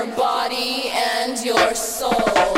your body and your soul.